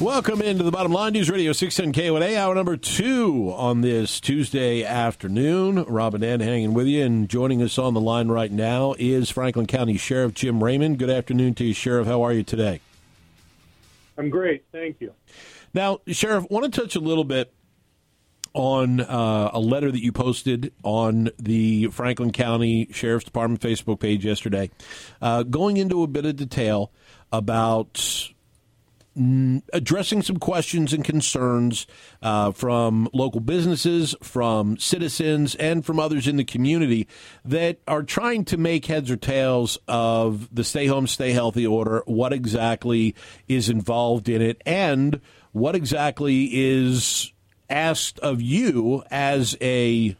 Welcome into the Bottom Line News Radio 610 KONA, hour number two on this Tuesday afternoon. Rob and Ed hanging with you, and joining us on the line right now is Franklin County Sheriff Jim Raymond. Good afternoon to you, Sheriff. How are you today? I'm great, thank you. Now, Sheriff, want to touch a little bit on uh, a letter that you posted on the Franklin County Sheriff's Department Facebook page yesterday, uh, going into a bit of detail about addressing some questions and concerns uh, from local businesses, from citizens, and from others in the community that are trying to make heads or tails of the stay home, stay healthy order, what exactly is involved in it, and what exactly is asked of you as a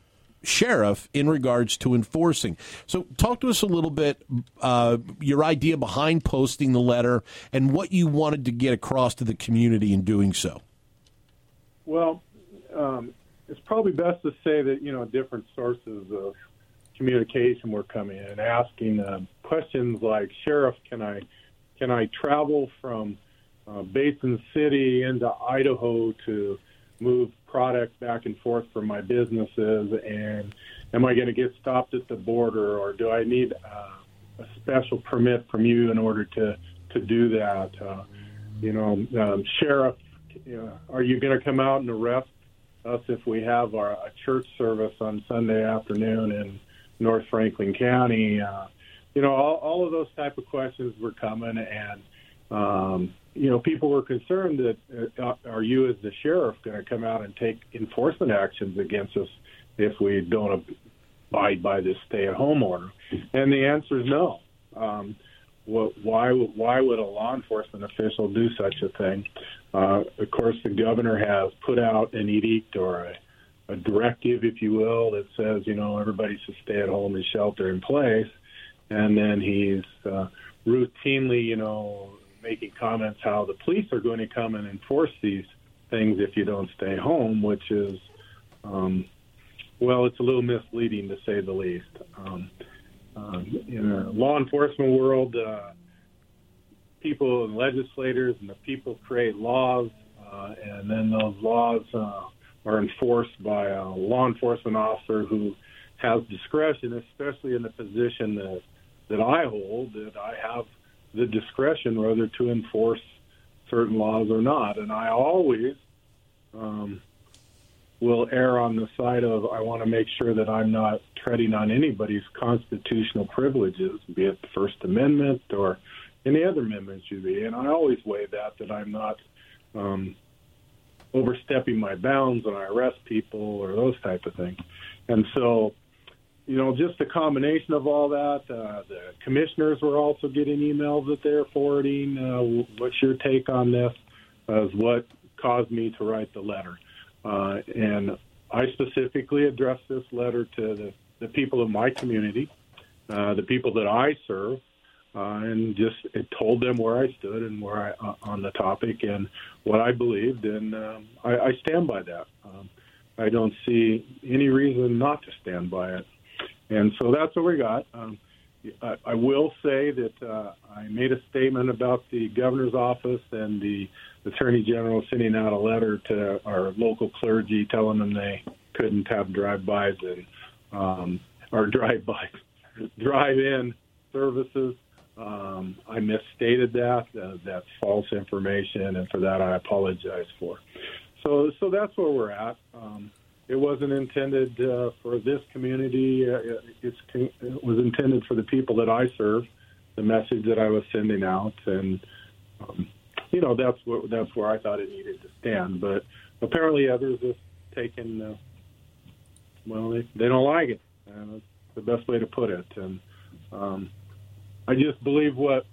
sheriff in regards to enforcing. So, talk to us a little bit uh, your idea behind posting the letter and what you wanted to get across to the community in doing so. Well, um, it's probably best to say that you know different sources of communication were coming in, asking uh, questions like, "Sheriff, can I can I travel from uh, Basin City into Idaho to move product back and forth from my businesses and am I going to get stopped at the border or do I need uh, a special permit from you in order to to do that? Uh, you know um, sheriff you know, are you going to come out and arrest us if we have our a church service on Sunday afternoon in North Franklin County? Uh, you know all, all of those type of questions were coming and um, you know, people were concerned that uh, are you, as the sheriff, going to come out and take enforcement actions against us if we don't abide by this stay-at-home order? And the answer is no. Um, why why would a law enforcement official do such a thing? Uh, of course, the governor has put out an edict or a, a directive, if you will, that says you know everybody should stay at home and shelter in place, and then he's uh, routinely you know making comments how the police are going to come and enforce these things if you don't stay home, which is, um, well, it's a little misleading to say the least. Um, um, in a law enforcement world, uh, people and legislators and the people create laws, uh, and then those laws uh, are enforced by a law enforcement officer who has discretion, especially in the position that that I hold, that I have the discretion whether to enforce certain laws or not. And I always um, will err on the side of I want to make sure that I'm not treading on anybody's constitutional privileges, be it the First Amendment or any other amendments you be. And I always weigh that that I'm not um, overstepping my bounds when I arrest people or those type of things. And so you know, just a combination of all that. Uh, the commissioners were also getting emails that they're forwarding. Uh, what's your take on this? Is what caused me to write the letter. Uh, and I specifically addressed this letter to the, the people of my community, uh, the people that I serve, uh, and just told them where I stood and where I uh, on the topic and what I believed, and um, I, I stand by that. Um, I don't see any reason not to stand by it. And so that's what we got. Um, I, I will say that uh, I made a statement about the governor's office and the attorney general sending out a letter to our local clergy telling them they couldn't have drive-bys and um, or drive-bys, drive-in services. Um, I misstated that. Uh, that's false information, and for that I apologize for. So, so that's where we're at. Um, it wasn't intended uh, for this community. Uh, it's, it was intended for the people that I serve. The message that I was sending out, and um, you know that's what that's where I thought it needed to stand. But apparently, others have taken. Uh, well, they they don't like it. That's the best way to put it. And um, I just believe what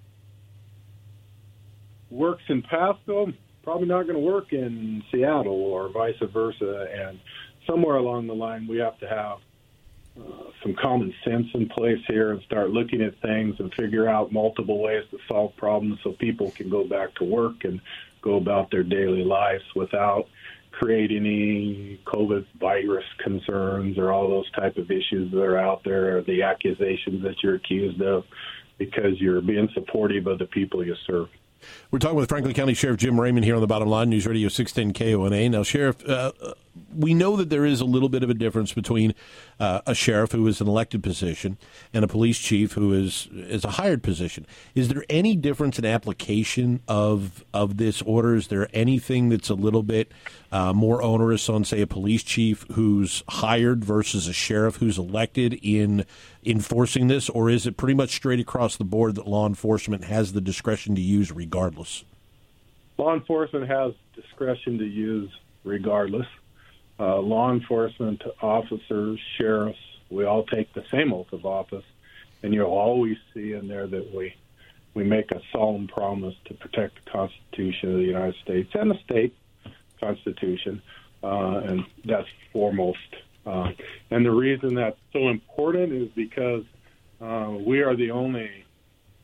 works in Pasco probably not going to work in Seattle or vice versa. And somewhere along the line, we have to have uh, some common sense in place here and start looking at things and figure out multiple ways to solve problems so people can go back to work and go about their daily lives without creating any COVID virus concerns or all those type of issues that are out there or the accusations that you're accused of because you're being supportive of the people you serve. We're talking with Franklin County Sheriff Jim Raymond here on the bottom line, News Radio 610 KONA. Now, Sheriff, uh, we know that there is a little bit of a difference between uh, a sheriff who is an elected position and a police chief who is is a hired position. Is there any difference in application of of this order? Is there anything that's a little bit uh, more onerous on, say, a police chief who's hired versus a sheriff who's elected in enforcing this, or is it pretty much straight across the board that law enforcement has the discretion to use regardless? Law enforcement has discretion to use regardless uh, law enforcement officers, sheriffs, we all take the same oath of office, and you'll always see in there that we we make a solemn promise to protect the Constitution of the United States and the state constitution, uh, and that's foremost. Uh, and the reason that's so important is because uh, we are the only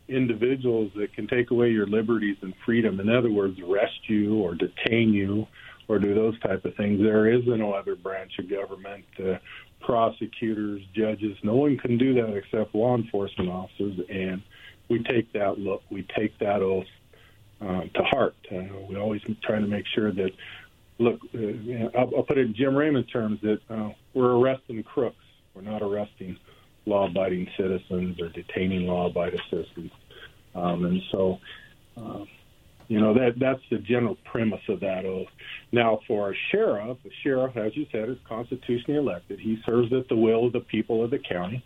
individuals that can take away your liberties and freedom. In other words, arrest you or detain you or do those type of things. There is no other branch of government, uh, prosecutors, judges. No one can do that except law enforcement officers, and we take that look, we take that oath uh, to heart. Uh, we always try to make sure that. Look, uh, I'll, I'll put it in Jim Raymond terms that uh, we're arresting crooks. We're not arresting law-abiding citizens or detaining law-abiding citizens. Um, and so, uh, you know that that's the general premise of that oath. Now, for a sheriff, the sheriff, as you said, is constitutionally elected. He serves at the will of the people of the county.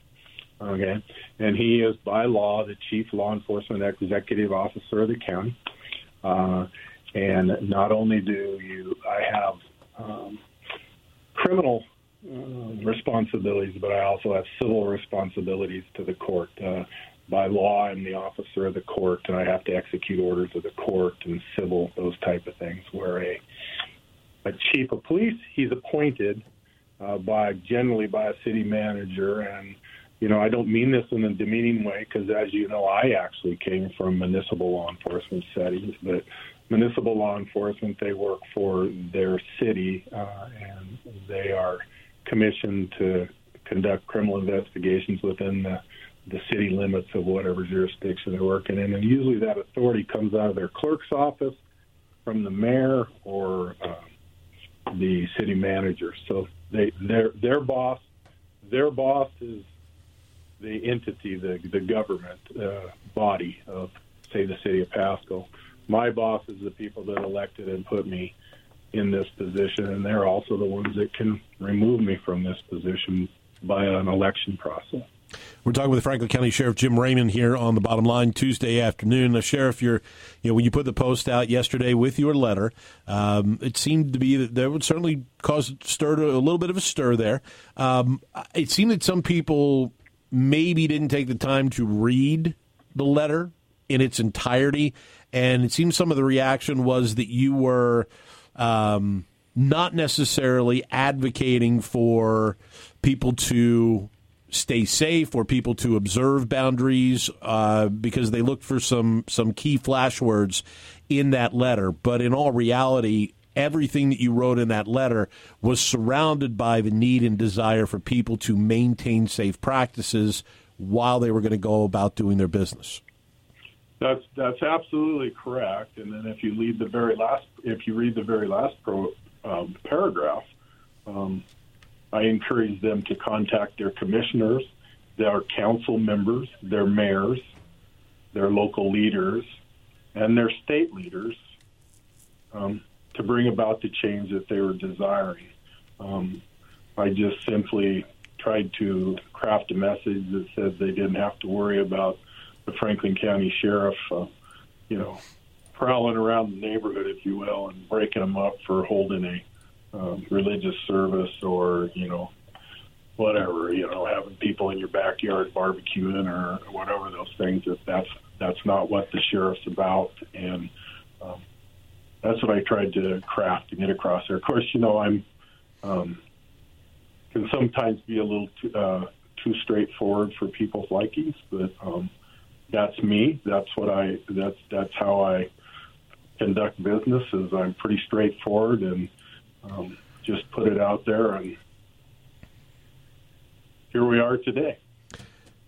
Okay, and he is by law the chief law enforcement executive officer of the county. Uh, and not only do you, I have um, criminal uh, responsibilities, but I also have civil responsibilities to the court. Uh, by law, I'm the officer of the court, and I have to execute orders of the court and civil, those type of things. Where a a chief of police, he's appointed uh, by generally by a city manager, and you know I don't mean this in a demeaning way because, as you know, I actually came from municipal law enforcement settings, but municipal law enforcement they work for their city uh, and they are commissioned to conduct criminal investigations within the the city limits of whatever jurisdiction they're working in. And usually that authority comes out of their clerk's office, from the mayor, or uh, the city manager. So they their their boss their boss is the entity, the the government uh, body of say the city of Pasco. My boss is the people that elected and put me in this position, and they're also the ones that can remove me from this position by an election process. We're talking with Franklin County Sheriff Jim Raymond here on the bottom line Tuesday afternoon. Now, Sheriff, you know, when you put the post out yesterday with your letter, um, it seemed to be that there would certainly cause stir to, a little bit of a stir there. Um, it seemed that some people maybe didn't take the time to read the letter in its entirety, and it seems some of the reaction was that you were um, not necessarily advocating for people to stay safe or people to observe boundaries uh, because they looked for some some key flashwords in that letter. But in all reality, everything that you wrote in that letter was surrounded by the need and desire for people to maintain safe practices while they were going to go about doing their business. That's that's absolutely correct. And then if you read the very last, if you read the very last pro, um, paragraph, um, I encourage them to contact their commissioners, their council members, their mayors, their local leaders, and their state leaders um, to bring about the change that they were desiring. Um, I just simply tried to craft a message that said they didn't have to worry about the Franklin County Sheriff, uh, you know, prowling around the neighborhood, if you will, and breaking them up for holding a um, religious service or you know whatever you know having people in your backyard barbecuing or whatever those things that that's that's not what the sheriff's about and um, that's what I tried to craft and get across there. Of course, you know I'm um, can sometimes be a little too, uh, too straightforward for people's likings. But um, that's me. That's what I. That's that's how I conduct business. Is I'm pretty straightforward and um, just put it out there, and here we are today.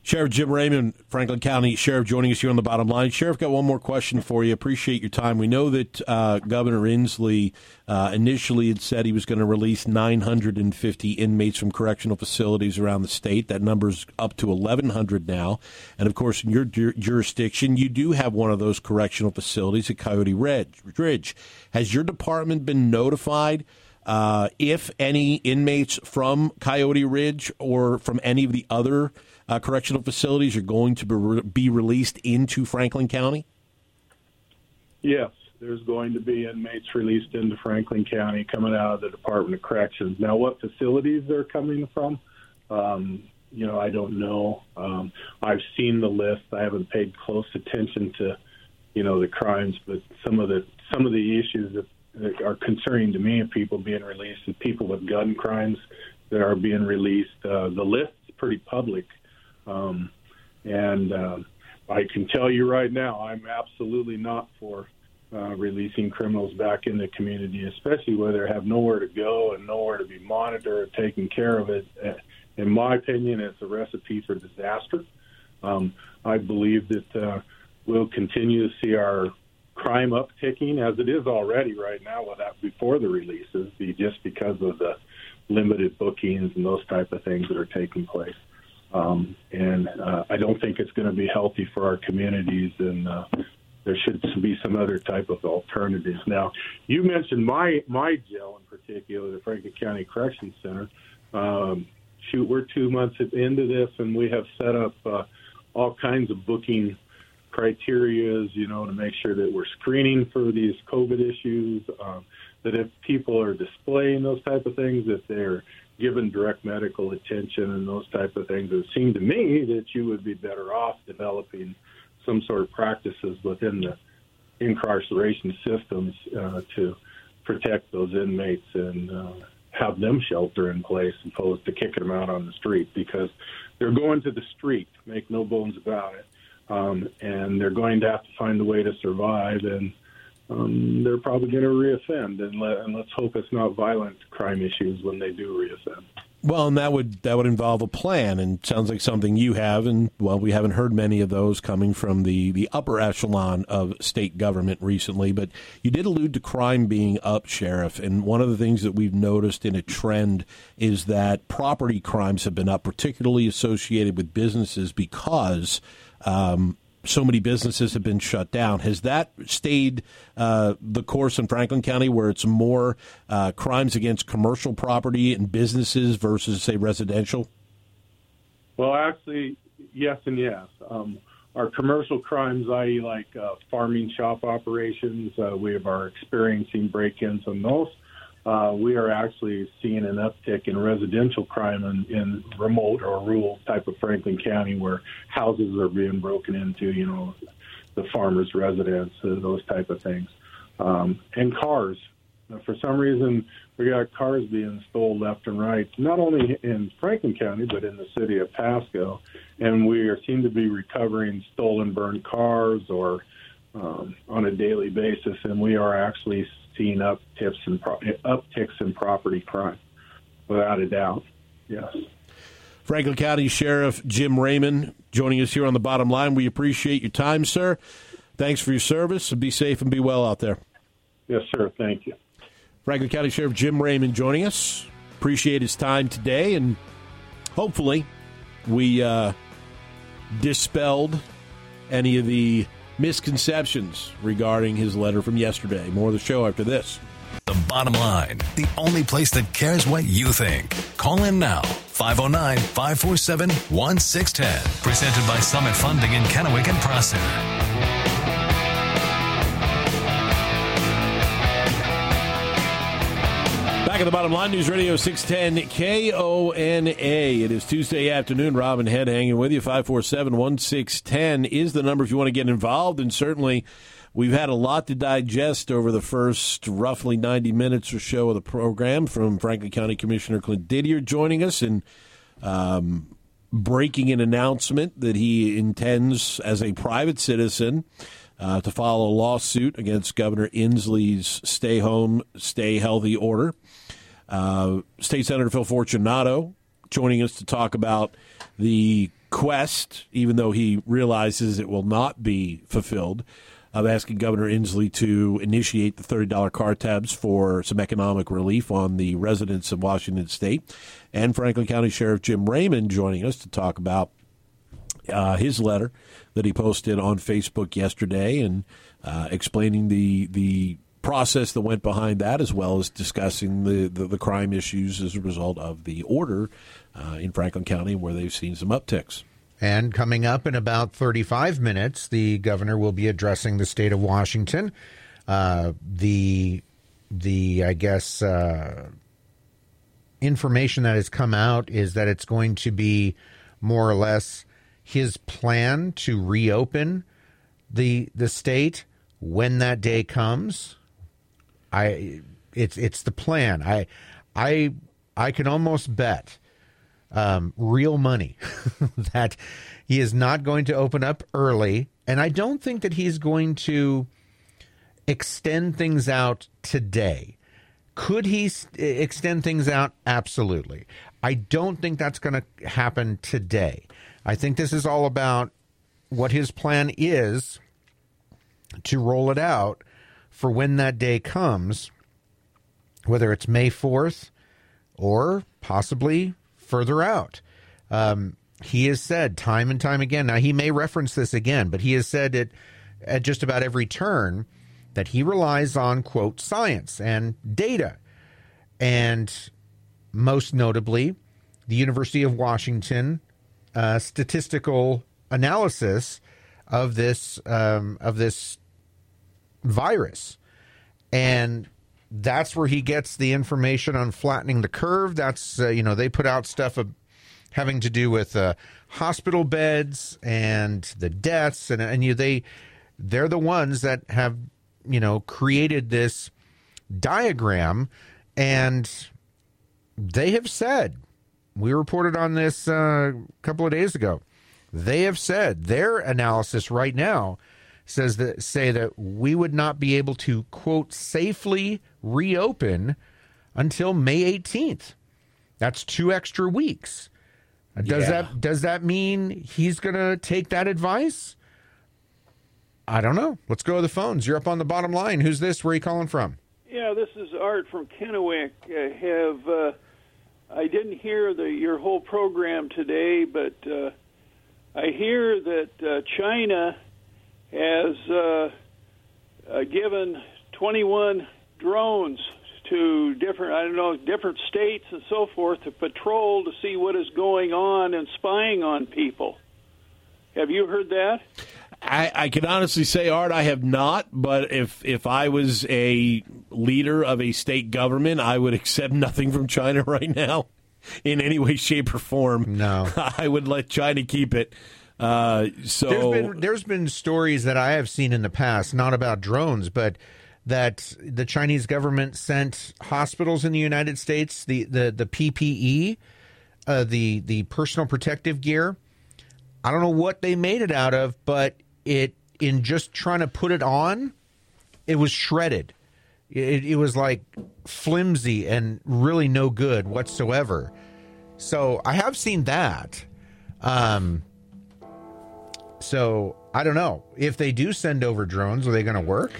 Sheriff Jim Raymond, Franklin County Sheriff, joining us here on the bottom line. Sheriff, got one more question for you. Appreciate your time. We know that uh, Governor Inslee uh, initially had said he was going to release 950 inmates from correctional facilities around the state. That number's up to 1,100 now. And of course, in your jur- jurisdiction, you do have one of those correctional facilities at Coyote Ridge. Has your department been notified? Uh, if any inmates from Coyote Ridge or from any of the other uh, correctional facilities are going to be, re- be released into Franklin County? Yes, there's going to be inmates released into Franklin County coming out of the Department of Corrections. Now, what facilities they're coming from, um, you know, I don't know. Um, I've seen the list. I haven't paid close attention to, you know, the crimes, but some of the some of the issues that, that are concerning to me of people being released is people with gun crimes that are being released. Uh, the list is pretty public. Um, and uh, I can tell you right now, I'm absolutely not for uh, releasing criminals back in the community, especially where they have nowhere to go and nowhere to be monitored or taken care of. It, uh, in my opinion, it's a recipe for disaster. Um, I believe that uh, we'll continue to see our crime upticking as it is already right now without before the releases, be just because of the limited bookings and those type of things that are taking place. Um, and uh, I don't think it's going to be healthy for our communities, and uh, there should be some other type of alternatives. Now, you mentioned my my jail in particular, the Franklin County Correction Center. Um, shoot, we're two months into this, and we have set up uh, all kinds of booking criterias, you know, to make sure that we're screening for these COVID issues. Um, that if people are displaying those type of things, that they're given direct medical attention and those type of things, it seemed to me that you would be better off developing some sort of practices within the incarceration systems uh, to protect those inmates and uh, have them shelter in place opposed to kicking them out on the street because they're going to the street, make no bones about it. Um, and they're going to have to find a way to survive and um, they're probably going to reoffend, and, let, and let's hope it's not violent crime issues when they do reoffend. Well, and that would that would involve a plan, and sounds like something you have. And well, we haven't heard many of those coming from the the upper echelon of state government recently. But you did allude to crime being up, sheriff, and one of the things that we've noticed in a trend is that property crimes have been up, particularly associated with businesses, because um, so many businesses have been shut down. Has that stayed uh, the course in Franklin County, where it's more uh, crimes against commercial property and businesses versus, say, residential? Well, actually, yes and yes. Um, our commercial crimes, i.e., like uh, farming shop operations, uh, we are experiencing break-ins on those uh, we are actually seeing an uptick in residential crime in, in remote or rural type of Franklin County where houses are being broken into, you know, the farmers' residence, uh, those type of things. Um, and cars. Now, for some reason, we got cars being stolen left and right, not only in Franklin County, but in the city of Pasco. And we are seem to be recovering stolen, burned cars or um, on a daily basis. And we are actually seeing upticks in pro- upticks in property crime, without a doubt. Yes. Franklin County Sheriff Jim Raymond joining us here on the bottom line. We appreciate your time, sir. Thanks for your service. And be safe and be well out there. Yes, sir. Thank you. Franklin County Sheriff Jim Raymond joining us. Appreciate his time today, and hopefully, we uh, dispelled any of the misconceptions regarding his letter from yesterday. More of the show after this. The bottom line, the only place that cares what you think. Call in now, 509 547 1610. Presented by Summit Funding in Kennewick and Prosser. Back at the bottom line, News Radio 610 KONA. It is Tuesday afternoon. Rob and Ed hanging with you. 547 1610 is the number if you want to get involved. And certainly, We've had a lot to digest over the first roughly 90 minutes or so of the program from Franklin County Commissioner Clint Didier joining us and um, breaking an announcement that he intends, as a private citizen, uh, to file a lawsuit against Governor Inslee's stay home, stay healthy order. Uh, State Senator Phil Fortunato joining us to talk about the quest, even though he realizes it will not be fulfilled, of asking Governor Inslee to initiate the $30 car tabs for some economic relief on the residents of Washington State. And Franklin County Sheriff Jim Raymond joining us to talk about uh, his letter that he posted on Facebook yesterday and uh, explaining the the process that went behind that, as well as discussing the, the, the crime issues as a result of the order uh, in Franklin County where they've seen some upticks. And coming up in about 35 minutes, the governor will be addressing the state of Washington. Uh, the the I guess uh, information that has come out is that it's going to be more or less his plan to reopen the the state when that day comes. I it's it's the plan. I I I can almost bet um, real money that he is not going to open up early, and I don't think that he's going to extend things out today. Could he extend things out? Absolutely. I don't think that's going to happen today. I think this is all about what his plan is to roll it out for when that day comes, whether it's May 4th or possibly further out. Um, he has said time and time again, now he may reference this again, but he has said it at just about every turn that he relies on, quote, science and data. And most notably, the University of Washington uh, statistical analysis of this um, of this virus, and that's where he gets the information on flattening the curve. That's uh, you know they put out stuff of having to do with uh, hospital beds and the deaths, and and you they they're the ones that have you know created this diagram, and they have said we reported on this uh, a couple of days ago. They have said their analysis right now says that say that we would not be able to quote safely reopen until May 18th. That's two extra weeks. Does yeah. that does that mean he's going to take that advice? I don't know. Let's go to the phones. You're up on the bottom line. Who's this? Where are you calling from? Yeah, this is Art from Kennewick. I have uh, I didn't hear the your whole program today, but uh, I hear that uh, China has uh, uh, given 21 drones to different I don't know different states and so forth to patrol to see what is going on and spying on people. Have you heard that? I, I, can honestly say, Art, I have not. But if if I was a leader of a state government, I would accept nothing from China right now, in any way, shape, or form. No, I would let China keep it. Uh, so there's been there's been stories that I have seen in the past, not about drones, but that the Chinese government sent hospitals in the United States the the the PPE, uh, the the personal protective gear. I don't know what they made it out of, but it in just trying to put it on, it was shredded. It, it was like flimsy and really no good whatsoever. So I have seen that. Um, so I don't know if they do send over drones. Are they going to work?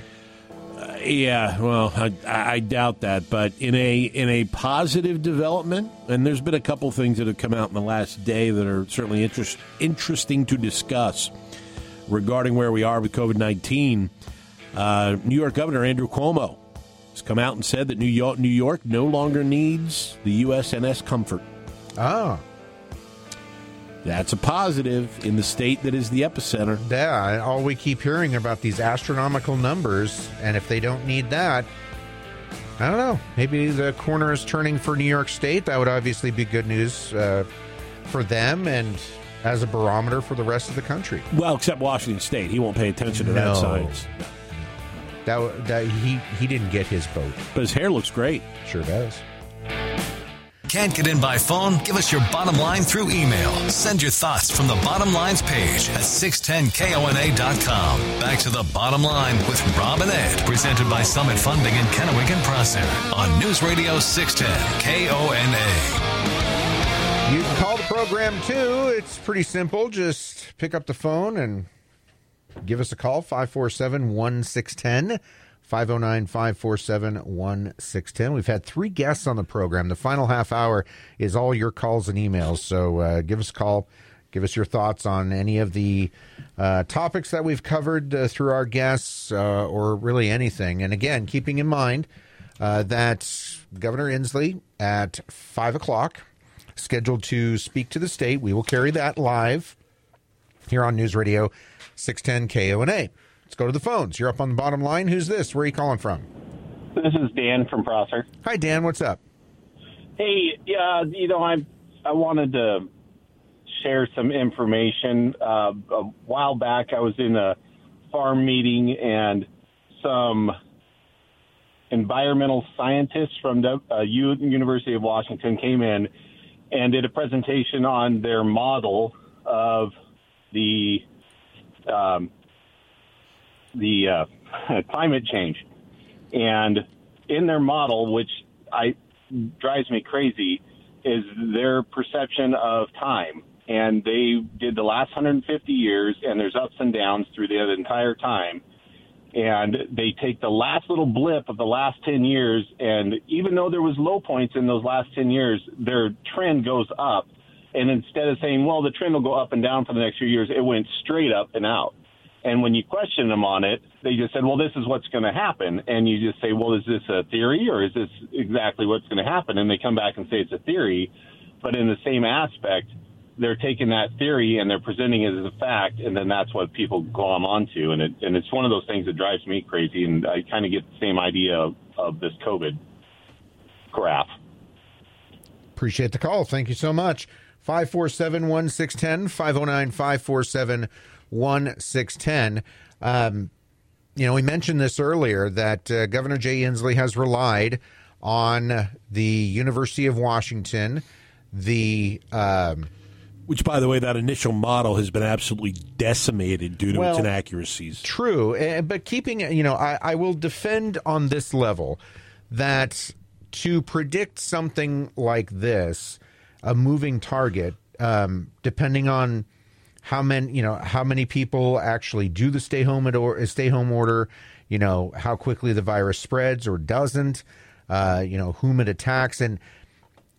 Uh, yeah, well, I, I, doubt that. But in a in a positive development, and there's been a couple things that have come out in the last day that are certainly interest, interesting to discuss regarding where we are with COVID 19. Uh, New York Governor Andrew Cuomo has come out and said that New York, New York no longer needs the USNS Comfort. Ah. That's a positive in the state that is the epicenter. Yeah, all we keep hearing about these astronomical numbers, and if they don't need that, I don't know. Maybe the corner is turning for New York State. That would obviously be good news uh, for them and as a barometer for the rest of the country. Well, except Washington State. He won't pay attention to no. that science. That that he he didn't get his vote. But his hair looks great. Sure does. Can't get in by phone? Give us your bottom line through email. Send your thoughts from the bottom lines page at 610kona.com. Back to the bottom line with Rob and Ed, presented by Summit Funding in Kennewick and Prosser on News Radio 610 KONA. You can call the program too. It's pretty simple. Just pick up the phone and give us a call 547 1610. 509 547 1610. We've had three guests on the program. The final half hour is all your calls and emails. So uh, give us a call. Give us your thoughts on any of the uh, topics that we've covered uh, through our guests uh, or really anything. And again, keeping in mind uh, that Governor Inslee at 5 o'clock, scheduled to speak to the state. We will carry that live here on News Radio 610 KONA. Let's go to the phones. You're up on the bottom line. Who's this? Where are you calling from? This is Dan from Prosser. Hi, Dan. What's up? Hey, yeah, you know, I I wanted to share some information. Uh, a while back, I was in a farm meeting, and some environmental scientists from the uh, U- University of Washington came in and did a presentation on their model of the um, the uh, climate change. And in their model, which I drives me crazy, is their perception of time. And they did the last 150 years, and there's ups and downs through the entire time. And they take the last little blip of the last 10 years, and even though there was low points in those last 10 years, their trend goes up. And instead of saying, well, the trend will go up and down for the next few years, it went straight up and out. And when you question them on it, they just said, well, this is what's going to happen. And you just say, well, is this a theory or is this exactly what's going to happen? And they come back and say it's a theory. But in the same aspect, they're taking that theory and they're presenting it as a fact. And then that's what people glom onto. And, it, and it's one of those things that drives me crazy. And I kind of get the same idea of, of this COVID graph. Appreciate the call. Thank you so much. 547 1610, 509 547 1610. Um, you know, we mentioned this earlier that uh, Governor Jay Inslee has relied on the University of Washington, the. Um, Which, by the way, that initial model has been absolutely decimated due to Well, its inaccuracies. True, eh, but keeping you know, I, I will defend on this level that to predict something like this, a moving target, um, depending on how many you know how many people actually do the stay home or stay home order, you know how quickly the virus spreads or doesn't, uh, you know whom it attacks, and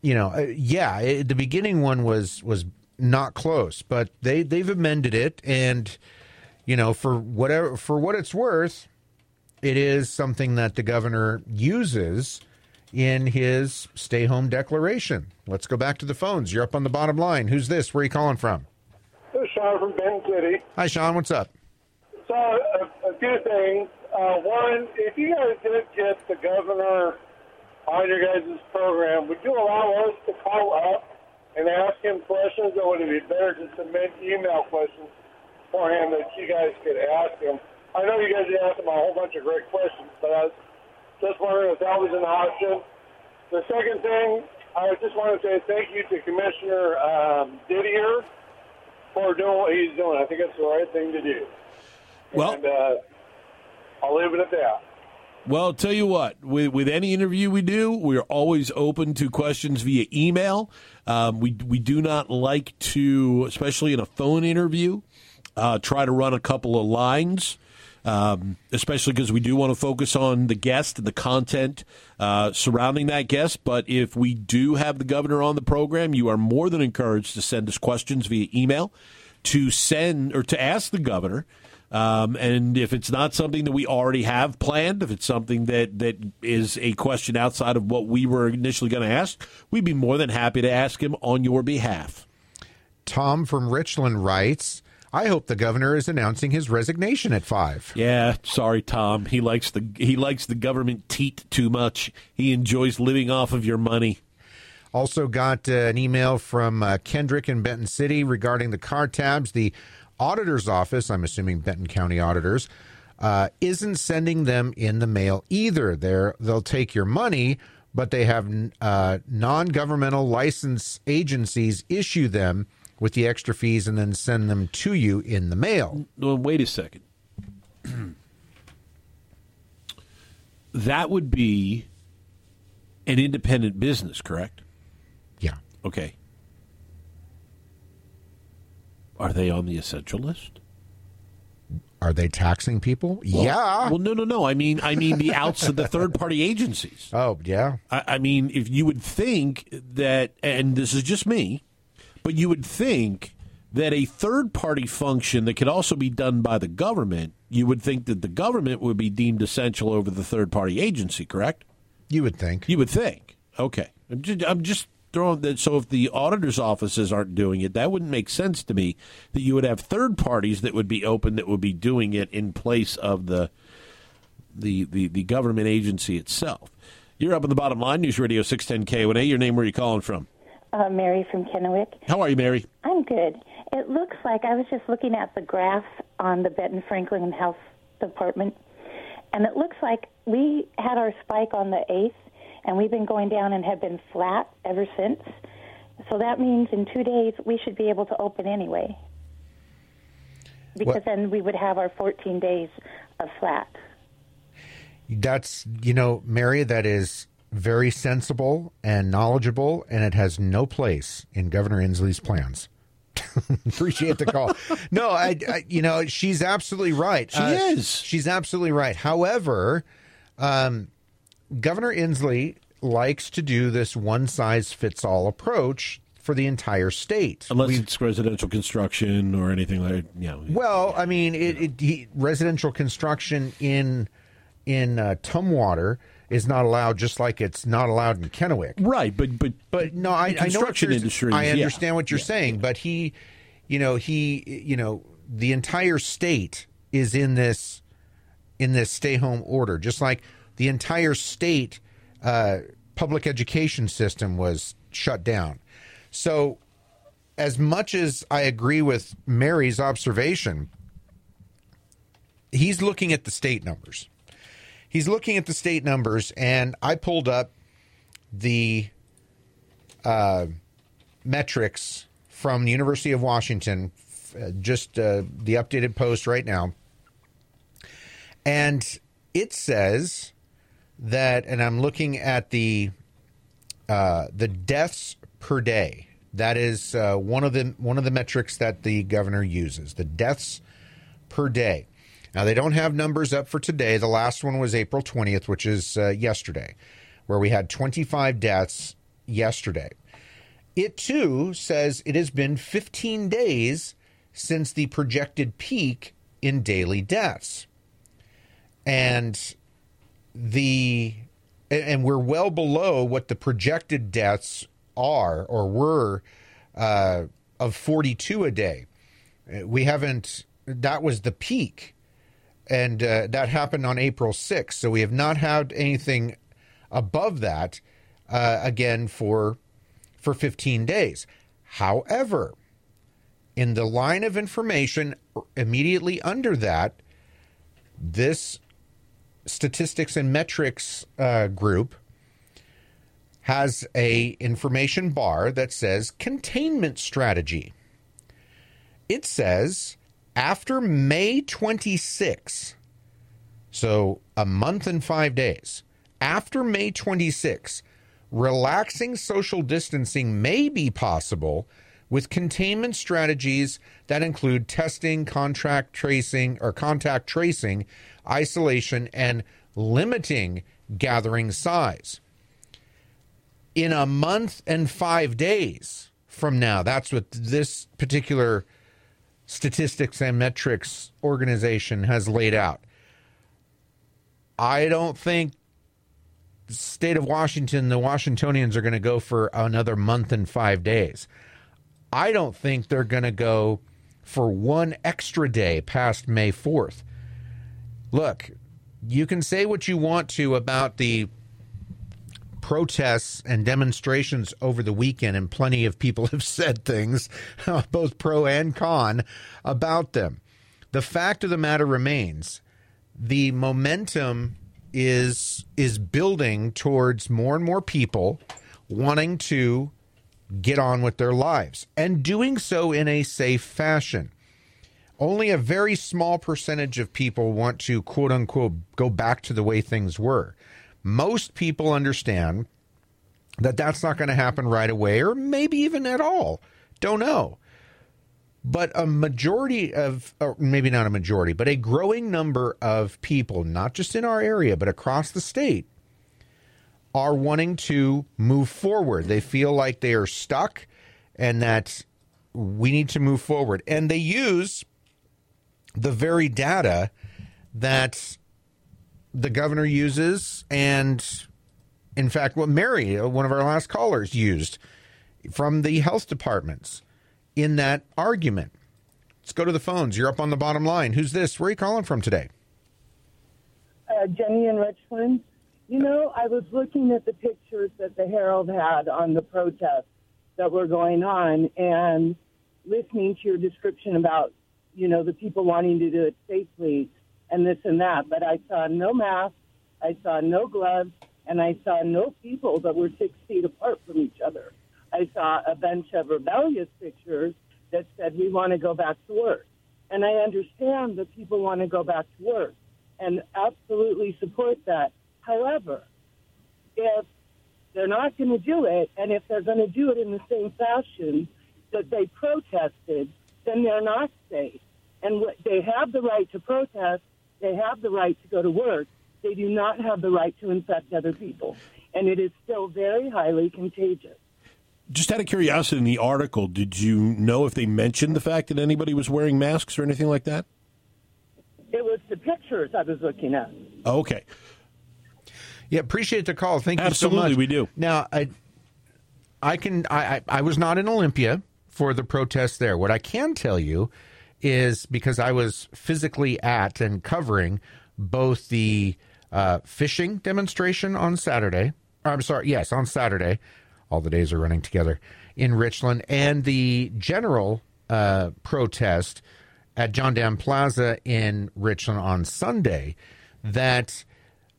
you know, uh, yeah, it, the beginning one was was not close, but they they've amended it, and you know, for whatever for what it's worth, it is something that the governor uses in his stay home declaration. Let's go back to the phones. You're up on the bottom line. Who's this? Where are you calling from? Sean from Benton City. Hi, Sean. What's up? So, a, a few things. Uh, one, if you guys did get the governor on your guys' program, would you allow us to call up and ask him questions, or would it be better to submit email questions for him that you guys could ask him? I know you guys asked him a whole bunch of great questions, but I was just wondering if that was an option. The second thing, I just want to say thank you to Commissioner um, Didier for doing what he's doing. I think it's the right thing to do. Well- and, uh, I'll leave it at that. Well, I'll tell you what, with, with any interview we do, we're always open to questions via email. Um, we, we do not like to, especially in a phone interview, uh, try to run a couple of lines, um, especially because we do want to focus on the guest and the content uh, surrounding that guest. But if we do have the governor on the program, you are more than encouraged to send us questions via email to send or to ask the governor. Um, and if it's not something that we already have planned, if it's something that, that is a question outside of what we were initially going to ask, we'd be more than happy to ask him on your behalf. Tom from Richland writes, I hope the governor is announcing his resignation at five. Yeah, sorry, Tom. He likes the he likes the government teat too much. He enjoys living off of your money. Also got uh, an email from uh, Kendrick in Benton City regarding the car tabs. The auditor's office, I'm assuming Benton County auditors, uh, isn't sending them in the mail either. They're, they'll take your money, but they have uh, non governmental license agencies issue them with the extra fees and then send them to you in the mail. Well, wait a second. that would be an independent business, correct? Yeah. Okay. Are they on the essential list? Are they taxing people? Well, yeah. Well, no, no, no. I mean, I mean the outs of the third party agencies. Oh, yeah. I, I mean, if you would think that, and this is just me, but you would think that a third party function that could also be done by the government, you would think that the government would be deemed essential over the third party agency, correct? You would think. You would think. Okay. I'm just, I'm just throwing that. So if the auditor's offices aren't doing it, that wouldn't make sense to me that you would have third parties that would be open that would be doing it in place of the the the, the government agency itself. You're up on the bottom line, News Radio 610 KONA. Your name, where are you calling from? Uh, Mary from Kennewick. How are you, Mary? I'm good. It looks like I was just looking at the graph on the Benton Franklin Health Department, and it looks like we had our spike on the 8th, and we've been going down and have been flat ever since. So that means in two days we should be able to open anyway. Because What- then we would have our 14 days of flat. That's, you know, Mary, that is very sensible and knowledgeable, and it has no place in Governor Inslee's plans. Appreciate the call. no, I, I, you know, she's absolutely right. Uh, She is. She's absolutely right. However, um, Governor Inslee likes to do this one size fits all approach for the entire state. Unless We've- it's residential construction or anything like yeah. well, I mean, it, it he, residential construction in in uh, Tumwater is not allowed, just like it's not allowed in Kennewick. Right, but but But no, I, construction industry. I yeah. understand what you're Yeah. saying, but he, you know, he, you know, the entire state is in this in this stay home order, just like the entire state uh, public education system was shut down. So, as much as I agree with Mary's observation, he's looking at the state numbers. He's looking at the state numbers, and I pulled up the uh, metrics from the University of Washington, uh, just uh, the updated post right now. And it says that, and I'm looking at the uh, the deaths per day. That is uh, one of the one of the metrics that the governor uses. The deaths per day. Now they don't have numbers up for today. The last one was April 20th, which is uh, yesterday, where we had 25 deaths yesterday. It too says it has been 15 days since the projected peak in daily deaths. And the and we're well below what the projected deaths are or were uh, of 42 a day. Uh, We haven't that was the peak and uh, that happened on April 6th. So we have not had anything above that uh, again for for 15 days. However, in the line of information immediately under that, this statistics and metrics uh, group has a information bar that says containment strategy. It says after May 26, so a month and five days, after May 26, relaxing social distancing may be possible with containment strategies that include testing, contract tracing, or contact tracing, isolation, and limiting gathering size. In a month and five days from now, that's what this particular statistics and metrics organization has laid out. I don't think state of Washington, the Washingtonians are going to go for another month and five days. I don't think they're going to go for one extra day past May 4th. Look, you can say what you want to about the protests and demonstrations over the weekend, and plenty of people have said things, uh, both pro and con, about them. The fact of the matter remains the momentum is is building towards more and more people wanting to get on with their lives and doing so in a safe fashion. Only a very small percentage of people want to quote unquote go back to the way things were. Most people understand that that's not going to happen right away or maybe even at all. Don't know. But a majority of, or maybe not a majority, but a growing number of people, not just in our area, but across the state, are wanting to move forward. They feel like they are stuck and that we need to move forward. And they use the very data that the governor uses and in fact what Mary, one of our last callers used from the health departments in that argument. Let's go to the phones. You're up on the bottom line. Who's this? Where are you calling from today? Uh, Jenny in Richland. You know, I was looking at the pictures that the Herald had on the protests that were going on and listening to your description about, you know, the people wanting to do it safely and this and that. But I saw no masks, I saw no gloves, and I saw no people that were six feet apart from each other. I saw a bunch of rebellious pictures that said, we want to go back to work. And I understand that people want to go back to work and absolutely support that. However, if they're not going to do it, and if they're going to do it in the same fashion that they protested, then they're not safe. And they have the right to protest, they have the right to go to work. They do not have the right to infect other people. And it is still very highly contagious. Just out of curiosity, in the article, did you know if they mentioned the fact that anybody was wearing masks or anything like that? It was the pictures I was looking at. Okay. Yeah, appreciate the call. Thank you so much. we do. Now, I, I can. I, I, I was not in Olympia for the protest there. What I can tell you is because I was physically at and covering both the uh, fishing demonstration on Saturday. I'm sorry, yes, on Saturday. All the days are running together in Richland, and the general uh, protest at John Dam Plaza in Richland on Sunday. That.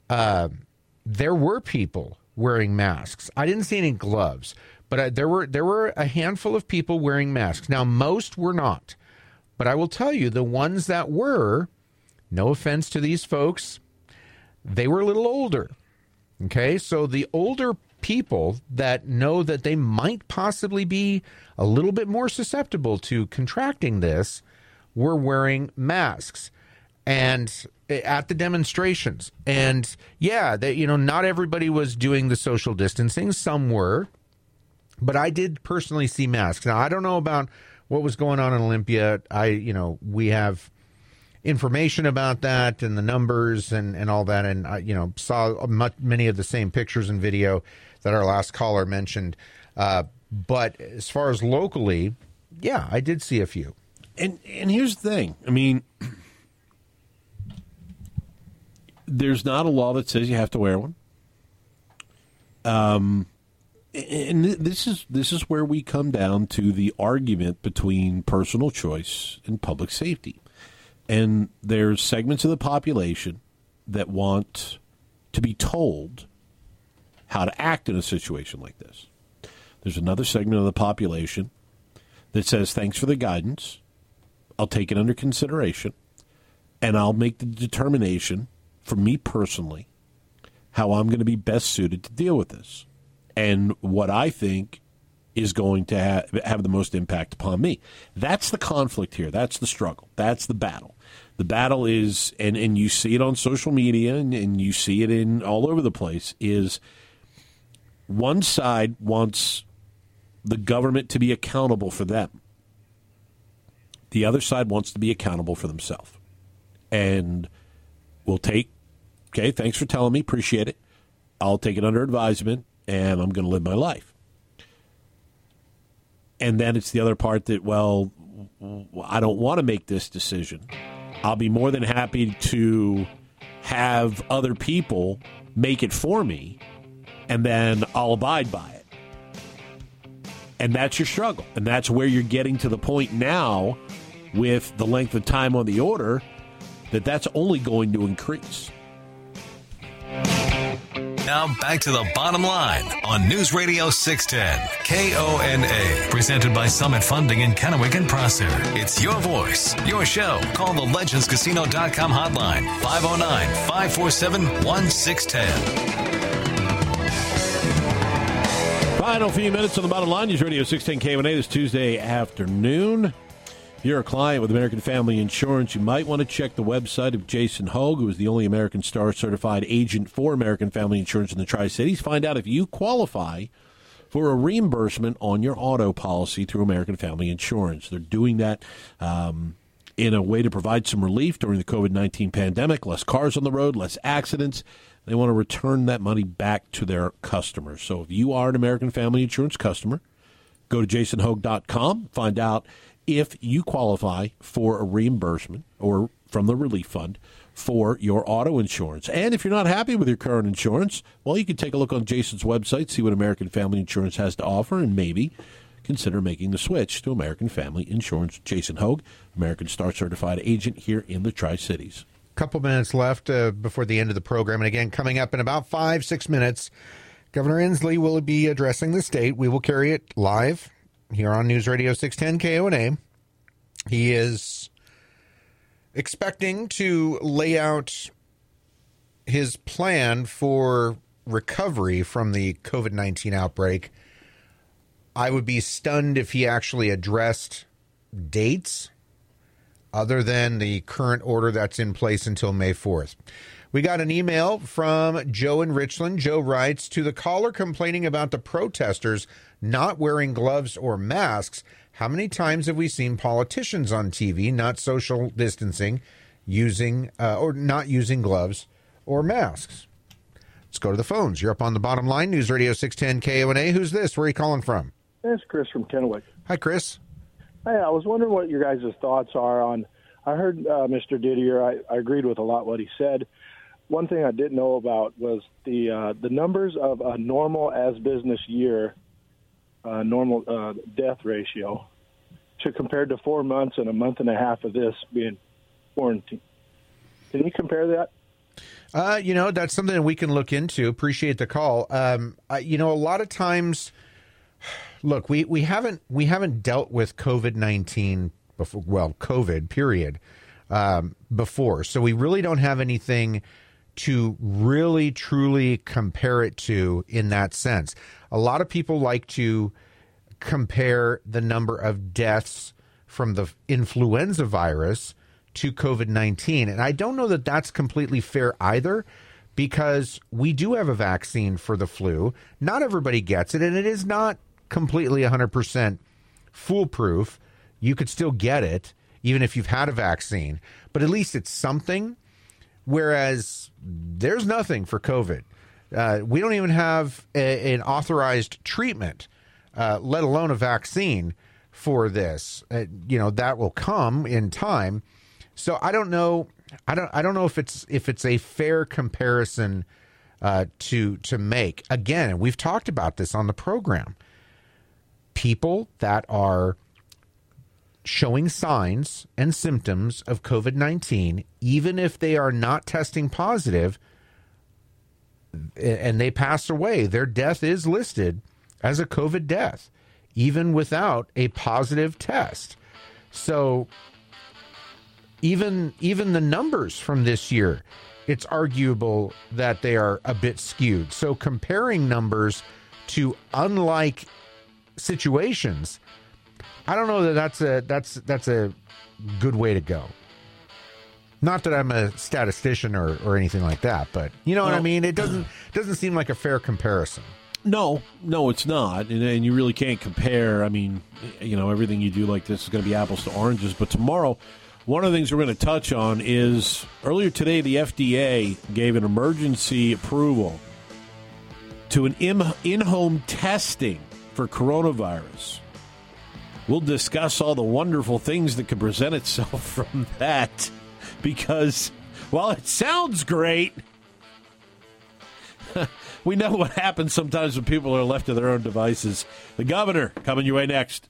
Uh, there were people wearing masks. I didn't see any gloves, but I, there were there were a handful of people wearing masks. Now most were not, but I will tell you the ones that were. No offense to these folks, they were a little older. Okay, so the older people that know that they might possibly be a little bit more susceptible to contracting this were wearing masks and eh, at the demonstrations. And yeah, that you know, not everybody was doing the social distancing. Some were, but I did personally see masks. Now I don't know about what was going on in Olympia. I you know we have information about that and the numbers and and all that, and I you know saw much, many of the same pictures and video that our last caller mentioned. Uh, but as far as locally, yeah, I did see a few. And and here's the thing. I mean there's not a law that says you have to wear one. Um, and this is this is where we come down to the argument between personal choice and public safety. And there's segments of the population that want to be told how to act in a situation like this. There's another segment of the population that says, "Thanks for the guidance. I'll take it under consideration, and I'll make the determination for me personally, how I'm going to be best suited to deal with this and what I think is going to ha- have the most impact upon me. That's the conflict here. That's the struggle. That's the battle. The battle is, and, and you see it on social media and, and you see it in all over the place, is one side wants the government to be accountable for them. The other side wants to be accountable for themselves. And we'll take Okay, thanks for telling me. Appreciate it. I'll take it under advisement and I'm going to live my life. And then it's the other part that, well, I don't want to make this decision. I'll be more than happy to have other people make it for me, and then I'll abide by it. And that's your struggle. And that's where you're getting to the point now with the length of time on the order that that's only going to increase. Now back to the bottom line on News Radio 610 KONA, presented by Summit Funding in Kennewick and Prosser. It's your voice, your show. Call the legendscasino.com hotline 509 547 1610. Final few minutes on the bottom line. News Radio 610 KONA this Tuesday afternoon. If you're a client with American Family Insurance, you might want to check the website of Jason Hogue, who is the only American Star certified agent for American Family Insurance in the Tri Cities. Find out if you qualify for a reimbursement on your auto policy through American Family Insurance. They're doing that. Um, in a way to provide some relief during the COVID 19 pandemic, less cars on the road, less accidents. They want to return that money back to their customers. So if you are an American Family Insurance customer, go to jasonhogue.com, find out if you qualify for a reimbursement or from the relief fund for your auto insurance. And if you're not happy with your current insurance, well, you can take a look on Jason's website, see what American Family Insurance has to offer, and maybe consider making the switch to American Family Insurance. Jason Hogue, American Star Certified Agent here in the Tri Cities. Couple minutes left uh, before the end of the program. And again, coming up in about five, six minutes, Governor Inslee will be addressing the state. We will carry it live here on News Radio 610 KONA. He is expecting to lay out his plan for recovery from the COVID 19 outbreak. I would be stunned if he actually addressed dates other than the current order that's in place until May 4th. We got an email from Joe in Richland. Joe writes To the caller complaining about the protesters not wearing gloves or masks, how many times have we seen politicians on TV not social distancing, using uh, or not using gloves or masks? Let's go to the phones. You're up on the bottom line. News Radio 610 KONA. Who's this? Where are you calling from? It's Chris from Kennewick. Hi, Chris. Hey, I was wondering what your guys' thoughts are on. I heard uh, Mr. Didier. I, I agreed with a lot what he said. One thing I didn't know about was the uh, the numbers of a normal as business year, uh, normal uh, death ratio, to compared to four months and a month and a half of this being quarantine. Can you compare that? Uh, you know, that's something we can look into. Appreciate the call. Um, I, you know, a lot of times, look, we, we haven't we haven't dealt with COVID nineteen before. Well, COVID period um, before, so we really don't have anything to really truly compare it to in that sense. A lot of people like to compare the number of deaths from the influenza virus to COVID 19. And I don't know that that's completely fair either because we do have a vaccine for the flu. Not everybody gets it, and it is not completely 100% foolproof. You could still get it even if you've had a vaccine, but at least it's something. Whereas there's nothing for COVID. Uh, we don't even have a, an authorized treatment, uh, let alone a vaccine for this. Uh, you know that will come in time. So I don't know. I don't. I don't know if it's if it's a fair comparison uh, to to make. Again, we've talked about this on the program. People that are showing signs and symptoms of COVID nineteen, even if they are not testing positive, and they pass away, their death is listed as a COVID death, even without a positive test. So even even the numbers from this year, it's arguable that they are a bit skewed. So comparing numbers to unlike situations, I don't know that that's a that's that's a good way to go. Not that I'm a statistician or, or anything like that, but you know what I mean. It doesn't doesn't seem like a fair comparison. No, no, it's not, and, and you really can't compare. I mean, you know, everything you do like this is going to be apples to oranges. But tomorrow, one of the things we're going to touch on is earlier today, the FDA gave an emergency approval to an in-home testing for coronavirus. We'll discuss all the wonderful things that could present itself from that, because while it sounds great. we know what happens sometimes when people are left to their own devices. The governor coming your way next.